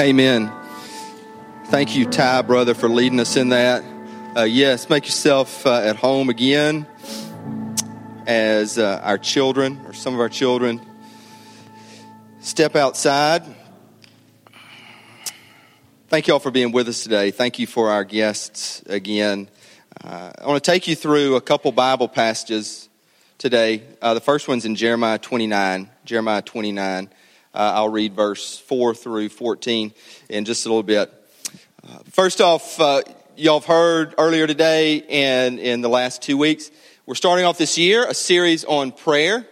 Amen. Thank you, Ty, brother, for leading us in that. Uh, yes, make yourself uh, at home again as uh, our children, or some of our children, step outside. Thank you all for being with us today. Thank you for our guests again. Uh, I want to take you through a couple Bible passages today. Uh, the first one's in Jeremiah 29. Jeremiah 29. Uh, I'll read verse 4 through 14 in just a little bit. Uh, first off, uh, y'all have heard earlier today and in the last two weeks, we're starting off this year a series on prayer.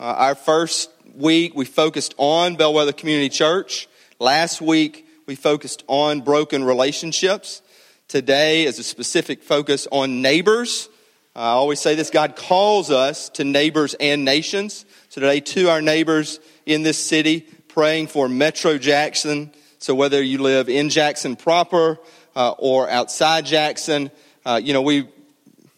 Uh, our first week, we focused on Bellwether Community Church. Last week, we focused on broken relationships. Today is a specific focus on neighbors. I always say this God calls us to neighbors and nations. So today, to our neighbors in this city, praying for Metro Jackson. So whether you live in Jackson proper uh, or outside Jackson, uh, you know, we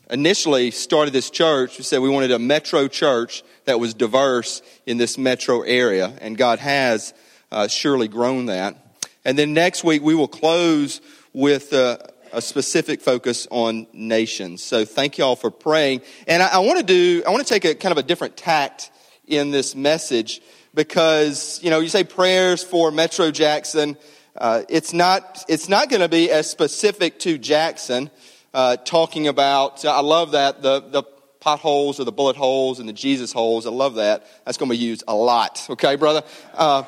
initially started this church. We said we wanted a metro church that was diverse in this metro area, and God has uh, surely grown that. And then next week we will close with uh, a specific focus on nations. So thank you all for praying. And I, I want to do, I want to take a kind of a different tact in this message because, you know, you say prayers for Metro Jackson. Uh, it's not, it's not going to be as specific to Jackson, uh, talking about, I love that, the, the potholes or the bullet holes and the Jesus holes. I love that. That's going to be used a lot. Okay, brother? Uh,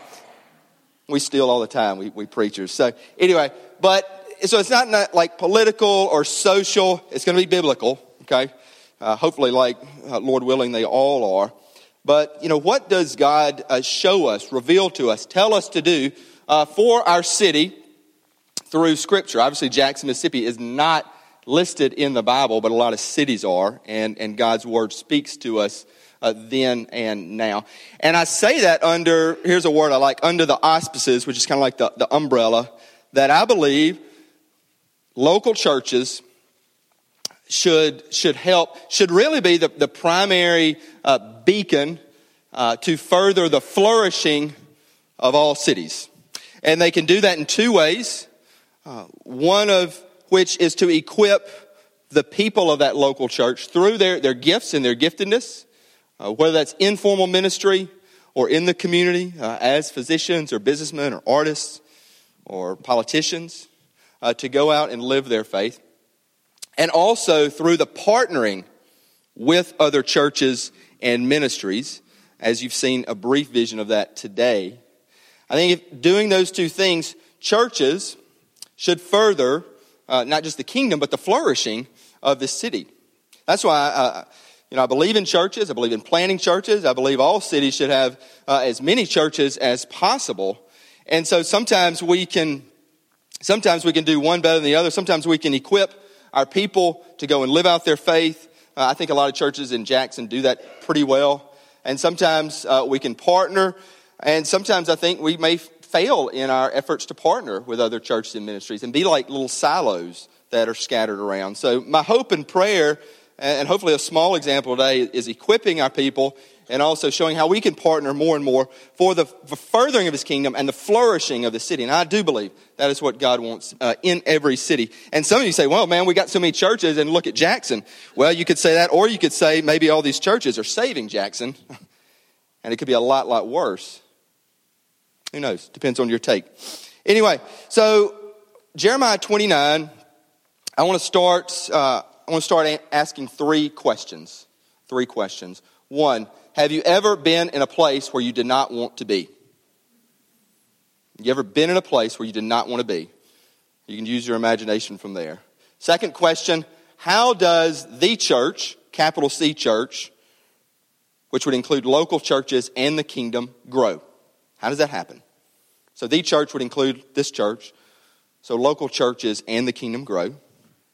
we steal all the time, we, we preachers. So anyway, but, so it's not, not like political or social. It's going to be biblical. Okay. Uh, hopefully, like uh, Lord willing, they all are. But, you know, what does God uh, show us, reveal to us, tell us to do uh, for our city through Scripture? Obviously, Jackson, Mississippi is not listed in the Bible, but a lot of cities are, and, and God's Word speaks to us uh, then and now. And I say that under, here's a word I like, under the auspices, which is kind of like the, the umbrella, that I believe local churches should, should help, should really be the, the primary uh, beacon uh, to further the flourishing of all cities. And they can do that in two ways. Uh, one of which is to equip the people of that local church through their, their gifts and their giftedness, uh, whether that's informal ministry or in the community uh, as physicians or businessmen or artists or politicians, uh, to go out and live their faith and also through the partnering with other churches and ministries, as you've seen a brief vision of that today. I think if doing those two things, churches should further uh, not just the kingdom, but the flourishing of the city. That's why uh, you know, I believe in churches. I believe in planting churches. I believe all cities should have uh, as many churches as possible. And so sometimes we can, sometimes we can do one better than the other. Sometimes we can equip our people to go and live out their faith. Uh, I think a lot of churches in Jackson do that pretty well. And sometimes uh, we can partner, and sometimes I think we may fail in our efforts to partner with other churches and ministries and be like little silos that are scattered around. So, my hope and prayer, and hopefully a small example today, is equipping our people and also showing how we can partner more and more for the furthering of his kingdom and the flourishing of the city. And I do believe that is what God wants uh, in every city. And some of you say, well, man, we got so many churches and look at Jackson. Well, you could say that, or you could say maybe all these churches are saving Jackson. and it could be a lot, lot worse. Who knows? Depends on your take. Anyway, so Jeremiah 29, I want to start, uh, I want to start asking three questions. Three questions. One, have you ever been in a place where you did not want to be? You ever been in a place where you did not want to be? You can use your imagination from there. Second question How does the church, capital C church, which would include local churches and the kingdom, grow? How does that happen? So the church would include this church. So local churches and the kingdom grow.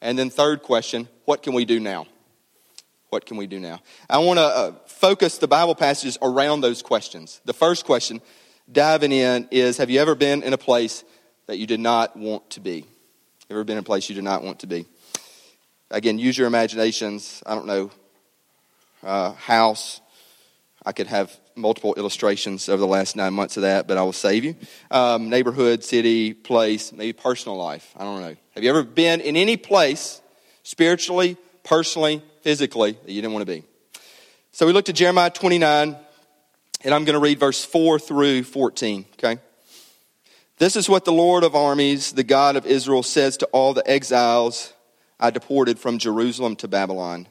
And then third question, what can we do now? What can we do now? I want to uh, focus the Bible passages around those questions. The first question, diving in, is Have you ever been in a place that you did not want to be? Ever been in a place you did not want to be? Again, use your imaginations. I don't know, uh, house, I could have multiple illustrations over the last nine months of that, but I will save you. Um, neighborhood, city, place, maybe personal life. I don't know. Have you ever been in any place, spiritually, personally, physically, that you didn't want to be? So we looked at Jeremiah 29, and I'm going to read verse 4 through 14, okay? This is what the Lord of armies, the God of Israel, says to all the exiles I deported from Jerusalem to Babylon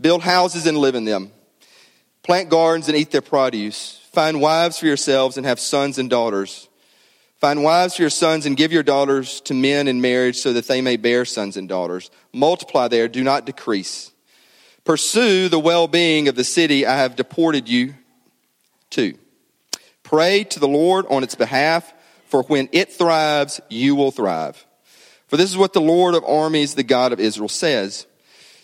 Build houses and live in them, plant gardens and eat their produce, find wives for yourselves and have sons and daughters. Find wives for your sons and give your daughters to men in marriage so that they may bear sons and daughters. Multiply there, do not decrease. Pursue the well being of the city I have deported you to. Pray to the Lord on its behalf, for when it thrives, you will thrive. For this is what the Lord of armies, the God of Israel, says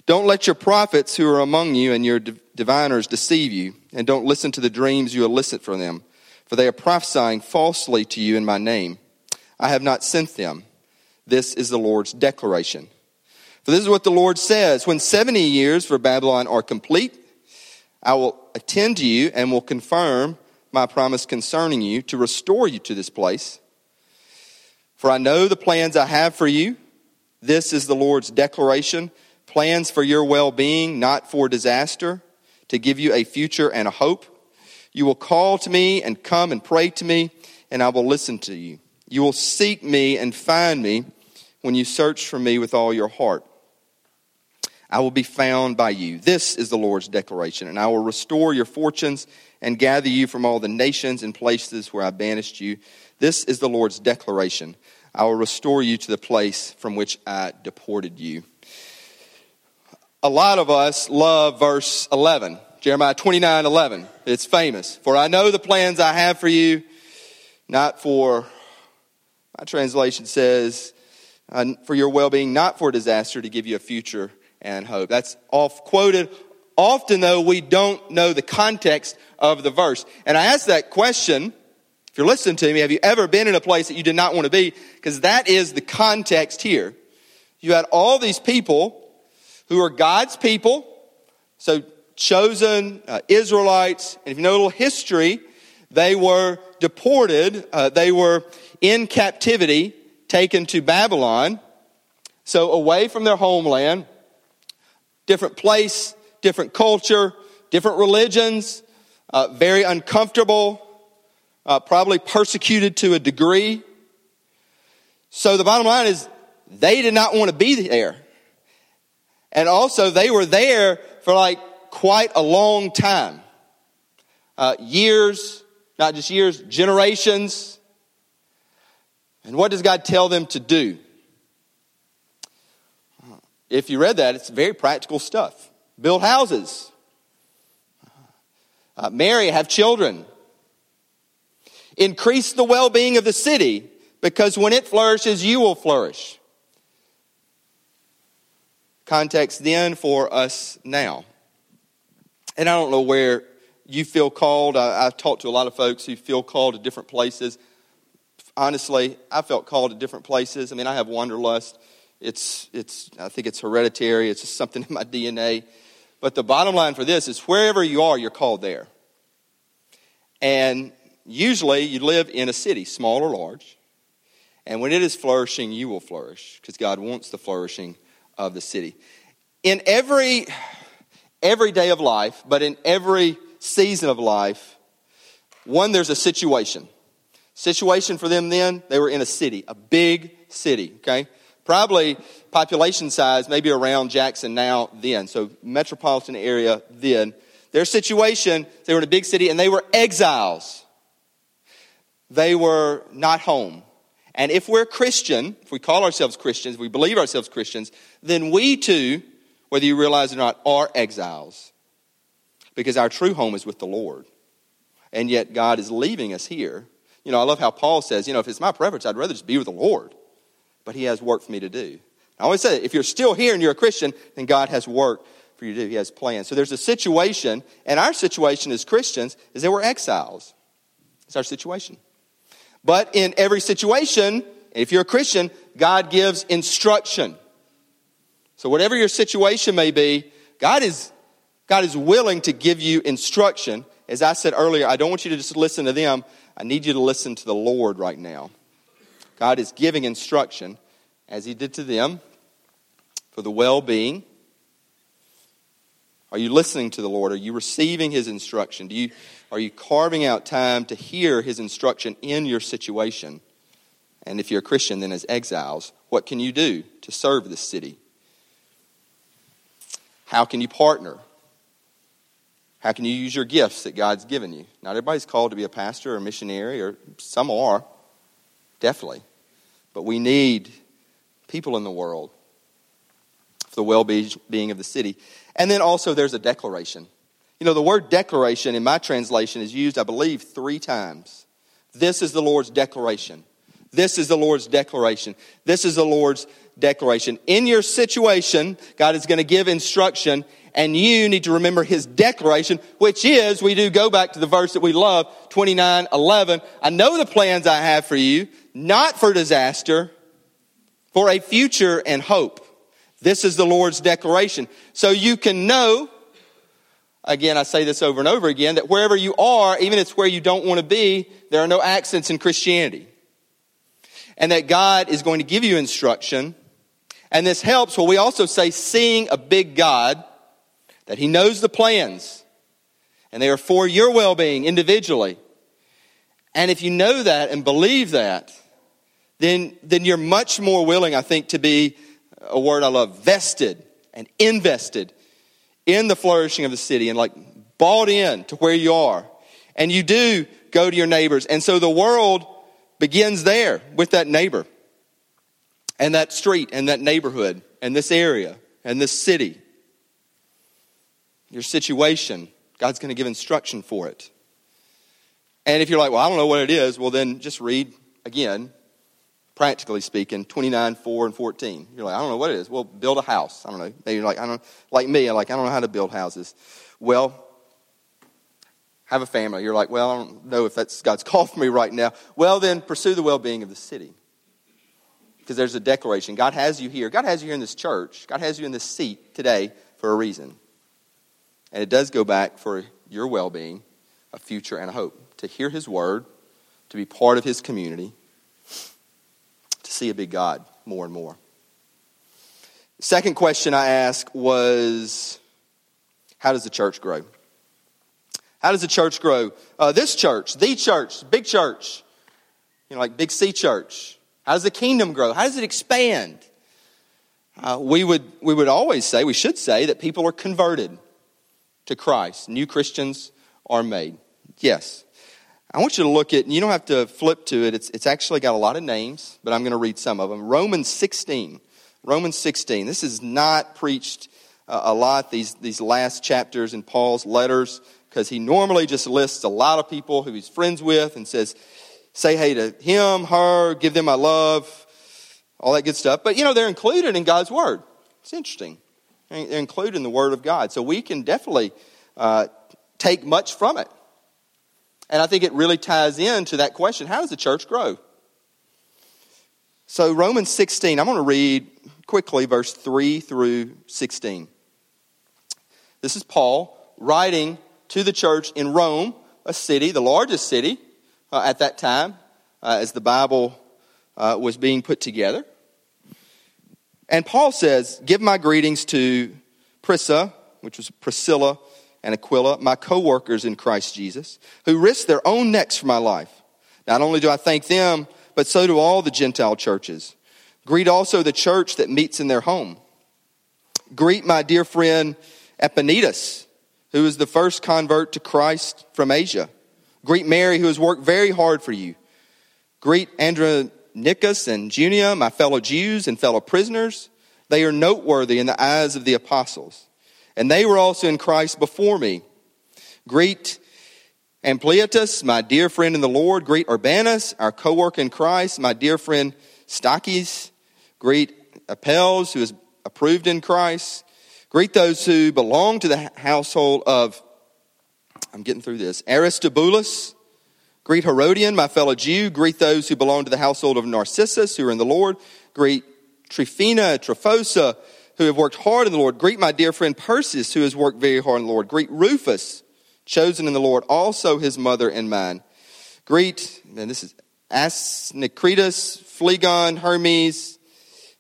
Don't let your prophets who are among you and your diviners deceive you, and don't listen to the dreams you elicit from them, for they are prophesying falsely to you in my name. I have not sent them. This is the Lord's declaration. For this is what the Lord says When 70 years for Babylon are complete, I will attend to you and will confirm my promise concerning you to restore you to this place. For I know the plans I have for you. This is the Lord's declaration plans for your well being, not for disaster, to give you a future and a hope. You will call to me and come and pray to me, and I will listen to you. You will seek me and find me when you search for me with all your heart. I will be found by you. This is the Lord's declaration, and I will restore your fortunes and gather you from all the nations and places where I banished you. This is the Lord's declaration. I will restore you to the place from which I deported you. A lot of us love verse 11, Jeremiah 29 11. It's famous. For I know the plans I have for you, not for, my translation says, uh, for your well being, not for disaster, to give you a future and hope. That's oft quoted. Often, though, we don't know the context of the verse. And I ask that question, if you're listening to me, have you ever been in a place that you did not want to be? Because that is the context here. You had all these people who are God's people, so chosen uh, Israelites. And if you know a little history, they were deported, uh, they were in captivity, taken to Babylon, so away from their homeland different place, different culture, different religions, uh, very uncomfortable, uh, probably persecuted to a degree. So the bottom line is they did not want to be there. And also, they were there for like quite a long time uh, years, not just years, generations. And what does God tell them to do? If you read that, it's very practical stuff. Build houses, uh, marry, have children, increase the well being of the city, because when it flourishes, you will flourish. Context then for us now. And I don't know where you feel called. I, have talked to a lot of folks who feel called to different places. Honestly, I felt called to different places. I mean, I have wanderlust. It's, it's, I think it's hereditary. It's just something in my DNA. But the bottom line for this is wherever you are, you're called there. And usually you live in a city, small or large. And when it is flourishing, you will flourish because God wants the flourishing of the city. In every, every day of life, but in every season of life, one, there's a situation. Situation for them then, they were in a city, a big city, okay? Probably population size, maybe around Jackson now, then. So, metropolitan area then. Their situation, they were in a big city and they were exiles. They were not home. And if we're Christian, if we call ourselves Christians, we believe ourselves Christians, then we too, whether you realize it or not, are exiles. Because our true home is with the Lord. And yet God is leaving us here. You know, I love how Paul says, you know, if it's my preference, I'd rather just be with the Lord but He has work for me to do. I always say, if you're still here and you're a Christian, then God has work for you to do. He has plans. So there's a situation, and our situation as Christians is that we're exiles. It's our situation. But in every situation, if you're a Christian, God gives instruction. So whatever your situation may be, God is, God is willing to give you instruction. as I said earlier, I don't want you to just listen to them. I need you to listen to the Lord right now. God is giving instruction, as He did to them, for the well being. Are you listening to the Lord? Are you receiving His instruction? Do you, are you carving out time to hear His instruction in your situation? And if you're a Christian, then as exiles, what can you do to serve this city? How can you partner? How can you use your gifts that God's given you? Not everybody's called to be a pastor or a missionary, or some are, definitely. But we need people in the world for the well being of the city. And then also there's a declaration. You know, the word declaration in my translation is used, I believe, three times. This is the Lord's declaration. This is the Lord's declaration. This is the Lord's declaration. In your situation, God is going to give instruction, and you need to remember His declaration, which is, we do go back to the verse that we love, 29 11. I know the plans I have for you, not for disaster, for a future and hope. This is the Lord's declaration. So you can know, again, I say this over and over again, that wherever you are, even if it's where you don't want to be, there are no accents in Christianity and that God is going to give you instruction. And this helps, well, we also say seeing a big God, that He knows the plans, and they are for your well being individually. And if you know that and believe that, then, then you're much more willing, I think, to be uh, a word I love vested and invested in the flourishing of the city and like bought in to where you are. And you do go to your neighbors. And so the world begins there with that neighbor and that street and that neighborhood and this area and this city. Your situation, God's going to give instruction for it. And if you're like, well, I don't know what it is, well, then just read again, practically speaking, 29, 4, and 14. You're like, I don't know what it is. Well, build a house. I don't know. Maybe you're like, I don't, like me, I'm like, I don't know how to build houses. Well, have a family. You're like, well, I don't know if that's God's call for me right now. Well, then pursue the well being of the city. Because there's a declaration. God has you here. God has you here in this church. God has you in this seat today for a reason. And it does go back for your well being, a future, and a hope. To hear His word, to be part of His community, to see a big God more and more. Second question I asked was how does the church grow? How does the church grow? Uh, this church, the church, big church, you know, like Big C church. How does the kingdom grow? How does it expand? Uh, we, would, we would always say, we should say, that people are converted to Christ. New Christians are made. Yes. I want you to look at, and you don't have to flip to it, it's, it's actually got a lot of names, but I'm going to read some of them. Romans 16. Romans 16. This is not preached uh, a lot, these, these last chapters in Paul's letters because he normally just lists a lot of people who he's friends with and says, say hey to him, her, give them my love, all that good stuff. But, you know, they're included in God's Word. It's interesting. They're included in the Word of God. So we can definitely uh, take much from it. And I think it really ties into that question how does the church grow? So, Romans 16, I'm going to read quickly verse 3 through 16. This is Paul writing to the church in Rome, a city, the largest city uh, at that time, uh, as the Bible uh, was being put together. And Paul says, Give my greetings to Prisca, which was Priscilla and Aquila, my co workers in Christ Jesus, who risked their own necks for my life. Not only do I thank them, but so do all the Gentile churches. Greet also the church that meets in their home. Greet my dear friend Epaenetus who is the first convert to Christ from Asia. Greet Mary, who has worked very hard for you. Greet Andronicus and Junia, my fellow Jews and fellow prisoners. They are noteworthy in the eyes of the apostles. And they were also in Christ before me. Greet Ampliatus, my dear friend in the Lord. Greet Urbanus, our co worker in Christ. My dear friend Stachys. Greet Apelles, who is approved in Christ. Greet those who belong to the household of, I'm getting through this, Aristobulus. Greet Herodian, my fellow Jew. Greet those who belong to the household of Narcissus, who are in the Lord. Greet Tryphena, Tryphosa, who have worked hard in the Lord. Greet my dear friend Persis, who has worked very hard in the Lord. Greet Rufus, chosen in the Lord, also his mother and mine. Greet, and this is Asyncritus, Phlegon, Hermes,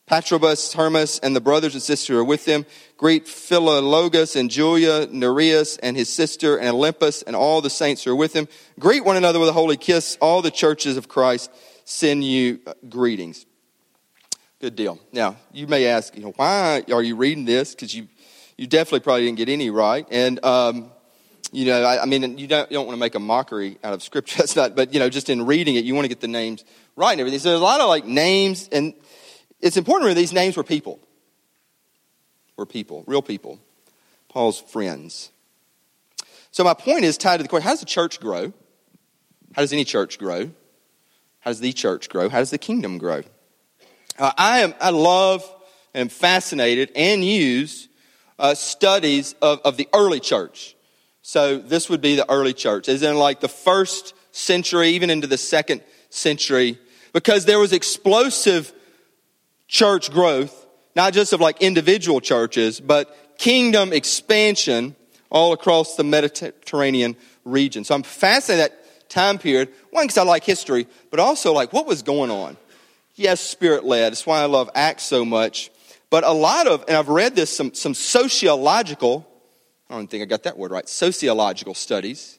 Patrobus, Hermas, and the brothers and sisters who are with them. Greet Philologus and Julia, Nereus and his sister, and Olympas, and all the saints who are with him. Greet one another with a holy kiss. All the churches of Christ send you greetings. Good deal. Now, you may ask, you know, why are you reading this? Because you, you definitely probably didn't get any right. And, um, you know, I, I mean, you don't, you don't want to make a mockery out of scripture. That's not, but, you know, just in reading it, you want to get the names right and everything. So there's a lot of like names, and it's important these names were people. Were people, real people. Paul's friends. So my point is tied to the question how does the church grow? How does any church grow? How does the church grow? How does the kingdom grow? Uh, I, am, I love and am fascinated and use uh, studies of, of the early church. So this would be the early church, as in like the first century, even into the second century, because there was explosive church growth, not just of like individual churches, but kingdom expansion all across the Mediterranean region. So I'm fascinated that time period, one, because I like history, but also like what was going on yes, spirit led. That's why I love Acts so much. But a lot of, and I've read this, some, some sociological, I don't think I got that word right, sociological studies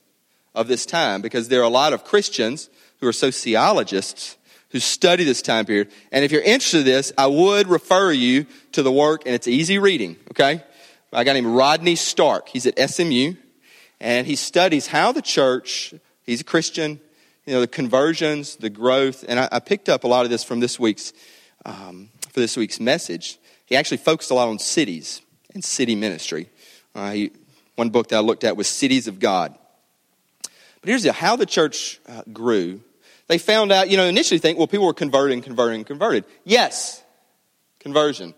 of this time, because there are a lot of Christians who are sociologists who study this time period. And if you're interested in this, I would refer you to the work, and it's easy reading, okay? I got him Rodney Stark. He's at SMU, and he studies how the church, he's a Christian, you know, the conversions, the growth. And I, I picked up a lot of this from this week's, um, for this week's message. He actually focused a lot on cities and city ministry. Uh, he, one book that I looked at was Cities of God. But here's the, how the church uh, grew. They found out, you know, initially think, well, people were converting, converting, converted. Yes, conversion.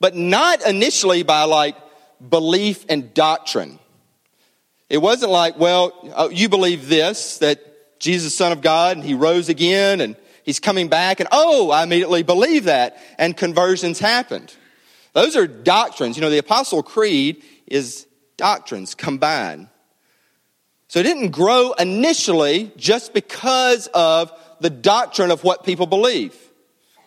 But not initially by like belief and doctrine. It wasn't like, well, uh, you believe this, that Jesus, Son of God, and he rose again, and he's coming back, and oh, I immediately believe that, and conversions happened. Those are doctrines. You know, the Apostle Creed is doctrines combined. So it didn't grow initially just because of the doctrine of what people believe.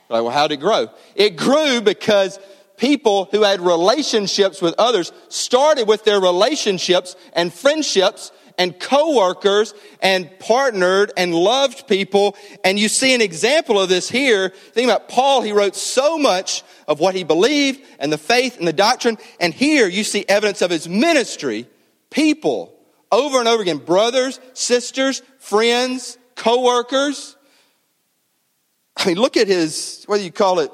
Like, well, how did it grow? It grew because people who had relationships with others started with their relationships and friendships and coworkers and partnered and loved people. And you see an example of this here. Think about Paul. He wrote so much of what he believed and the faith and the doctrine. And here you see evidence of his ministry. People over and over again, brothers, sisters, friends, coworkers. I mean, look at his, whether you call it,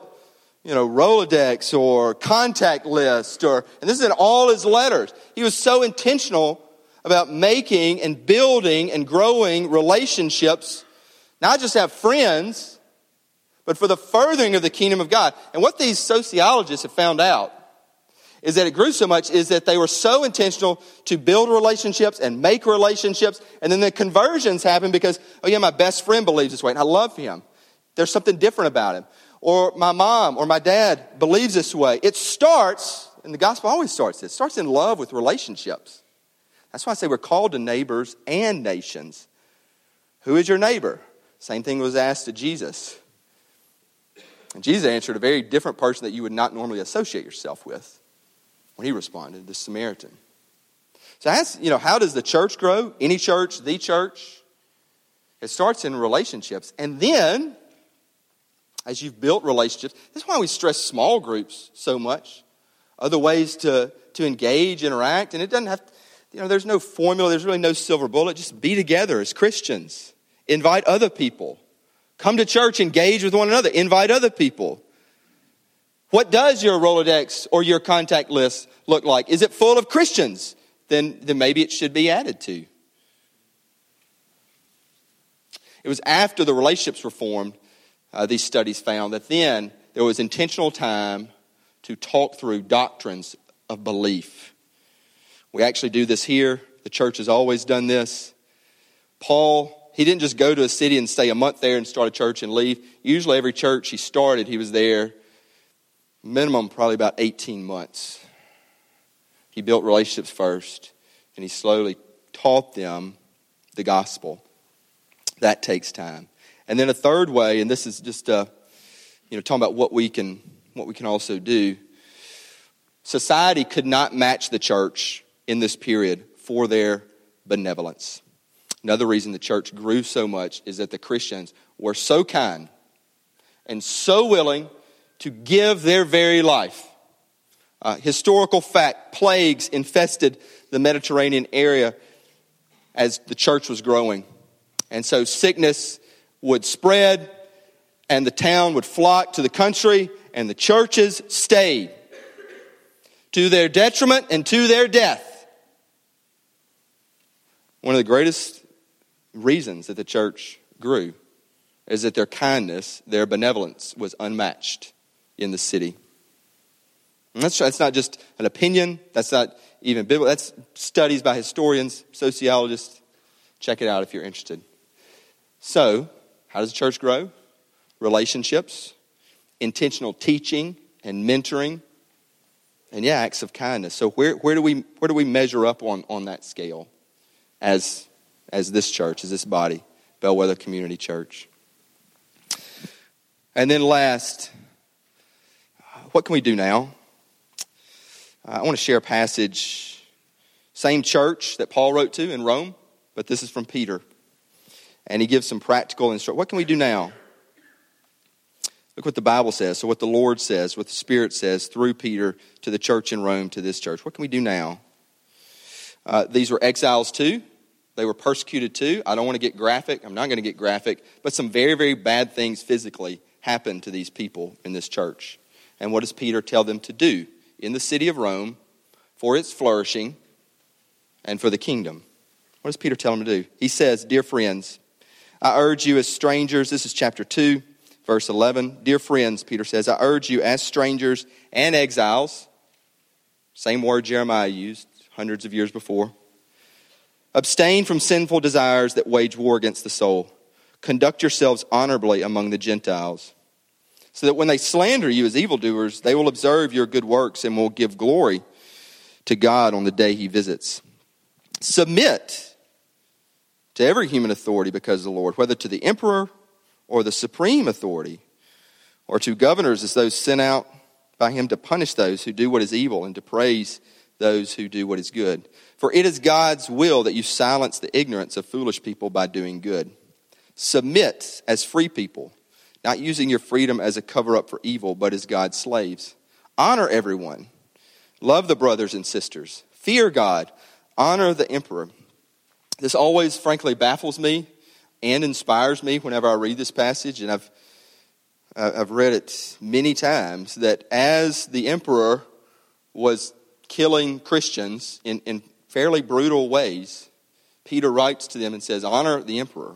you know, Rolodex or contact list or, and this is in all his letters. He was so intentional about making and building and growing relationships, not just have friends, but for the furthering of the kingdom of God. And what these sociologists have found out is that it grew so much is that they were so intentional to build relationships and make relationships, and then the conversions happen because, oh yeah, my best friend believes this way, and I love him. There's something different about him. Or my mom or my dad believes this way. It starts, and the gospel always starts this, starts in love with relationships. That's why I say we're called to neighbors and nations. Who is your neighbor? Same thing was asked to Jesus. And Jesus answered a very different person that you would not normally associate yourself with when he responded, the Samaritan. So ask, you know, how does the church grow? Any church, the church? It starts in relationships. And then, as you've built relationships, that's why we stress small groups so much. Other ways to, to engage, interact, and it doesn't have you know, there's no formula, there's really no silver bullet. Just be together as Christians. Invite other people. Come to church, engage with one another, invite other people. What does your Rolodex or your contact list look like? Is it full of Christians? Then, then maybe it should be added to. It was after the relationships were formed, uh, these studies found that then there was intentional time to talk through doctrines of belief. We actually do this here. The church has always done this. Paul, he didn't just go to a city and stay a month there and start a church and leave. Usually, every church he started, he was there minimum probably about 18 months. He built relationships first, and he slowly taught them the gospel. That takes time. And then a third way, and this is just uh, you know talking about what we can what we can also do. Society could not match the church in this period for their benevolence. Another reason the church grew so much is that the Christians were so kind and so willing to give their very life. Uh, historical fact plagues infested the Mediterranean area as the church was growing. And so sickness would spread, and the town would flock to the country, and the churches stayed to their detriment and to their death. One of the greatest reasons that the church grew is that their kindness, their benevolence was unmatched in the city. And that's, that's not just an opinion, that's not even biblical, that's studies by historians, sociologists. Check it out if you're interested. So, how does the church grow? Relationships, intentional teaching and mentoring, and yeah, acts of kindness. So where, where, do, we, where do we measure up on, on that scale as, as this church, as this body, Bellwether Community Church? And then last, what can we do now? I want to share a passage, same church that Paul wrote to in Rome, but this is from Peter. And he gives some practical instruction. What can we do now? Look what the Bible says. So, what the Lord says, what the Spirit says through Peter to the church in Rome, to this church. What can we do now? Uh, these were exiles too. They were persecuted too. I don't want to get graphic. I'm not going to get graphic. But some very, very bad things physically happened to these people in this church. And what does Peter tell them to do in the city of Rome for its flourishing and for the kingdom? What does Peter tell them to do? He says, Dear friends, I urge you as strangers, this is chapter 2, verse 11. Dear friends, Peter says, I urge you as strangers and exiles, same word Jeremiah used hundreds of years before, abstain from sinful desires that wage war against the soul. Conduct yourselves honorably among the Gentiles so that when they slander you as evildoers, they will observe your good works and will give glory to God on the day he visits. Submit to every human authority because of the Lord, whether to the emperor or the supreme authority, or to governors as those sent out by him to punish those who do what is evil and to praise those who do what is good. For it is God's will that you silence the ignorance of foolish people by doing good. Submit as free people not using your freedom as a cover up for evil, but as God's slaves. Honor everyone. Love the brothers and sisters. Fear God. Honor the emperor. This always, frankly, baffles me and inspires me whenever I read this passage, and I've, uh, I've read it many times, that as the emperor was killing Christians in, in fairly brutal ways, Peter writes to them and says, Honor the emperor.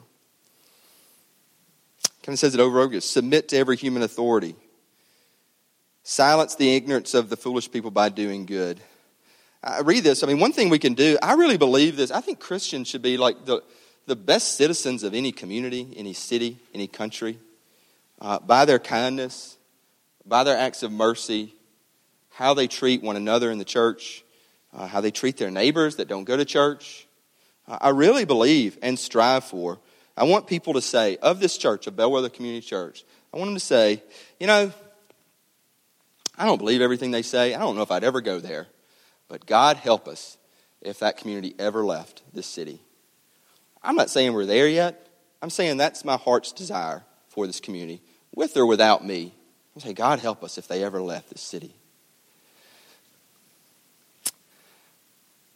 Kind of says it over and over again. Submit to every human authority. Silence the ignorance of the foolish people by doing good. I read this. I mean, one thing we can do, I really believe this. I think Christians should be like the, the best citizens of any community, any city, any country, uh, by their kindness, by their acts of mercy, how they treat one another in the church, uh, how they treat their neighbors that don't go to church. Uh, I really believe and strive for I want people to say, of this church, of Bellwether Community Church, I want them to say, you know, I don't believe everything they say. I don't know if I'd ever go there. But God help us if that community ever left this city. I'm not saying we're there yet. I'm saying that's my heart's desire for this community, with or without me. I say, God help us if they ever left this city.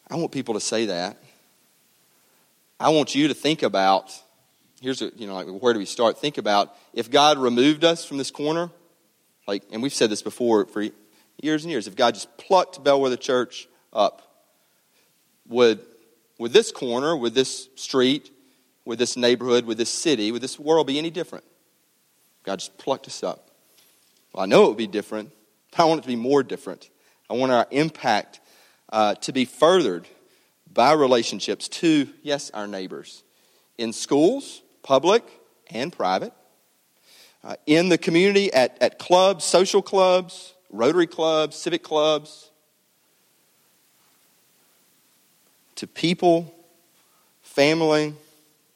I want people to say that. I want you to think about here's a, you know, like, where do we start? Think about if God removed us from this corner, like, and we've said this before for years and years, if God just plucked Bellwether Church up, would, would this corner, would this street, would this neighborhood, would this city, would this world be any different? God just plucked us up. Well, I know it would be different. I want it to be more different. I want our impact uh, to be furthered by relationships to, yes, our neighbors. In schools, public and private, uh, in the community, at, at clubs, social clubs, Rotary clubs, civic clubs, to people family,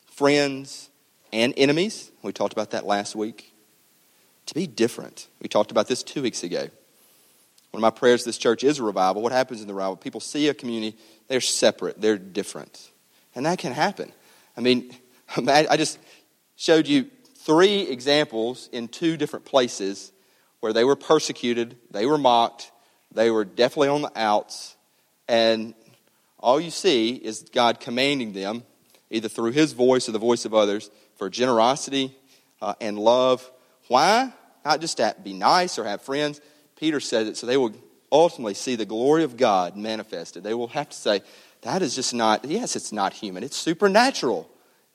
friends, and enemies. We talked about that last week. To be different. We talked about this two weeks ago. One of my prayers this church is a revival. What happens in the revival? People see a community, they're separate, they're different. And that can happen. I mean, I just showed you three examples in two different places where they were persecuted, they were mocked, they were definitely on the outs, and all you see is God commanding them, either through His voice or the voice of others, for generosity uh, and love. Why? Not just to be nice or have friends. Peter says it so they will ultimately see the glory of God manifested. They will have to say, that is just not, yes, it's not human, it's supernatural.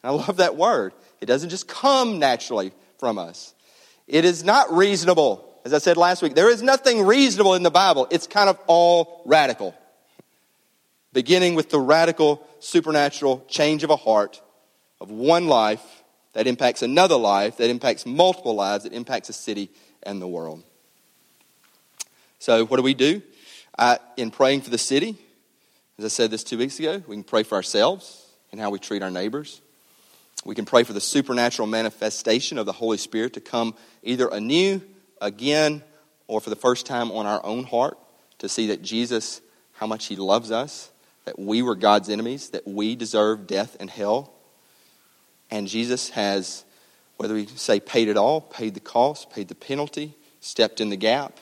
I love that word. It doesn't just come naturally from us. It is not reasonable. As I said last week, there is nothing reasonable in the Bible. It's kind of all radical. Beginning with the radical supernatural change of a heart of one life that impacts another life, that impacts multiple lives, that impacts a city and the world. So, what do we do? Uh, in praying for the city, as I said this two weeks ago, we can pray for ourselves and how we treat our neighbors. We can pray for the supernatural manifestation of the Holy Spirit to come either anew, again, or for the first time on our own heart to see that Jesus, how much He loves us, that we were God's enemies, that we deserve death and hell. And Jesus has, whether we say paid it all, paid the cost, paid the penalty, stepped in the gap,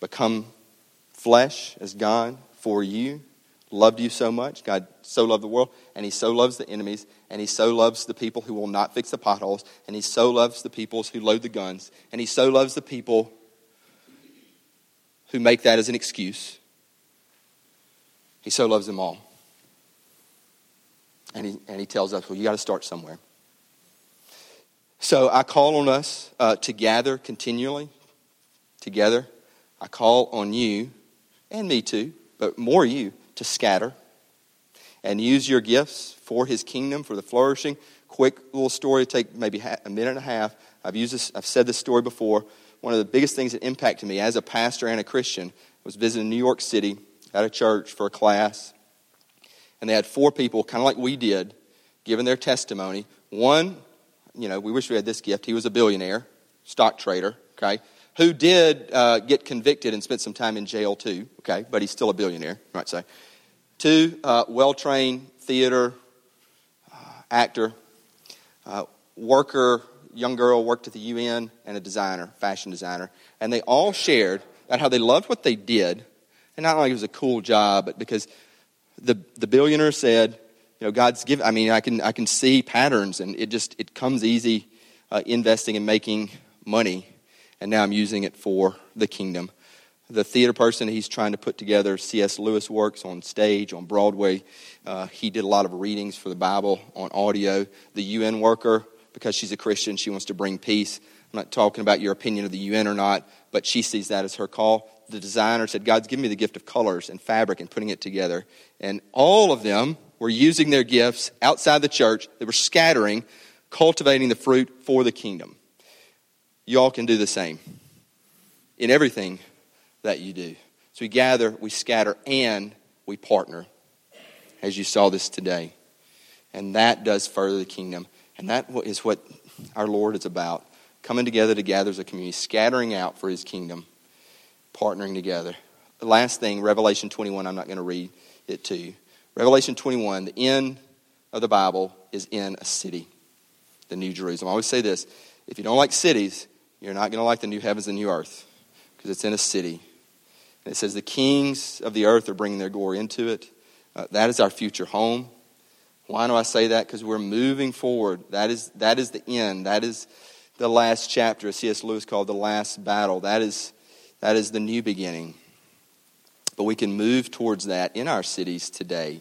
become flesh as God for you loved you so much. God so loved the world, and He so loves the enemies, and He so loves the people who will not fix the potholes, and He so loves the people who load the guns, and He so loves the people who make that as an excuse. He so loves them all. And He, and he tells us, well, you got to start somewhere. So I call on us uh, to gather continually, together. I call on you, and me too, but more you, to scatter and use your gifts for his kingdom, for the flourishing. Quick little story, take maybe a minute and a half. I've used this, I've said this story before. One of the biggest things that impacted me as a pastor and a Christian was visiting New York City at a church for a class. And they had four people, kind of like we did, giving their testimony. One, you know, we wish we had this gift. He was a billionaire, stock trader, okay? Who did uh, get convicted and spent some time in jail too, okay? But he's still a billionaire, right? say. Two, uh, well trained theater uh, actor, uh, worker, young girl, worked at the UN, and a designer, fashion designer. And they all shared about how they loved what they did. And not only it was a cool job, but because the, the billionaire said, you know, God's given, I mean, I can, I can see patterns, and it just, it comes easy uh, investing and making money. And now I'm using it for the kingdom the theater person, he's trying to put together C.S. Lewis works on stage, on Broadway. Uh, he did a lot of readings for the Bible on audio. The UN worker, because she's a Christian, she wants to bring peace. I'm not talking about your opinion of the UN or not, but she sees that as her call. The designer said, God's given me the gift of colors and fabric and putting it together. And all of them were using their gifts outside the church. They were scattering, cultivating the fruit for the kingdom. You all can do the same in everything that you do. So we gather, we scatter, and we partner, as you saw this today. And that does further the kingdom. And that is what our Lord is about coming together to gather as a community, scattering out for his kingdom, partnering together. The last thing, Revelation 21, I'm not going to read it to you. Revelation 21, the end of the Bible is in a city, the New Jerusalem. I always say this if you don't like cities, you're not going to like the new heavens and new earth because it's in a city. And it says, The kings of the earth are bringing their glory into it. Uh, that is our future home. Why do I say that? Because we're moving forward. That is, that is the end. That is the last chapter, C.S. Lewis called the last battle. That is, that is the new beginning. But we can move towards that in our cities today.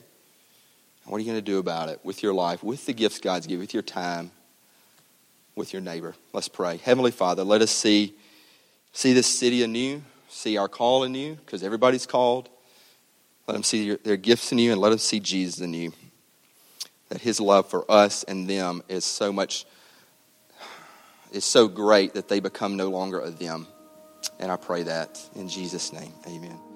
What are you going to do about it with your life, with the gifts God's given, with your time, with your neighbor? Let's pray. Heavenly Father, let us see, see this city anew see our call anew, because everybody's called. Let them see your, their gifts in you, and let them see Jesus in you. That his love for us and them is so much, is so great that they become no longer a them. And I pray that in Jesus' name. Amen.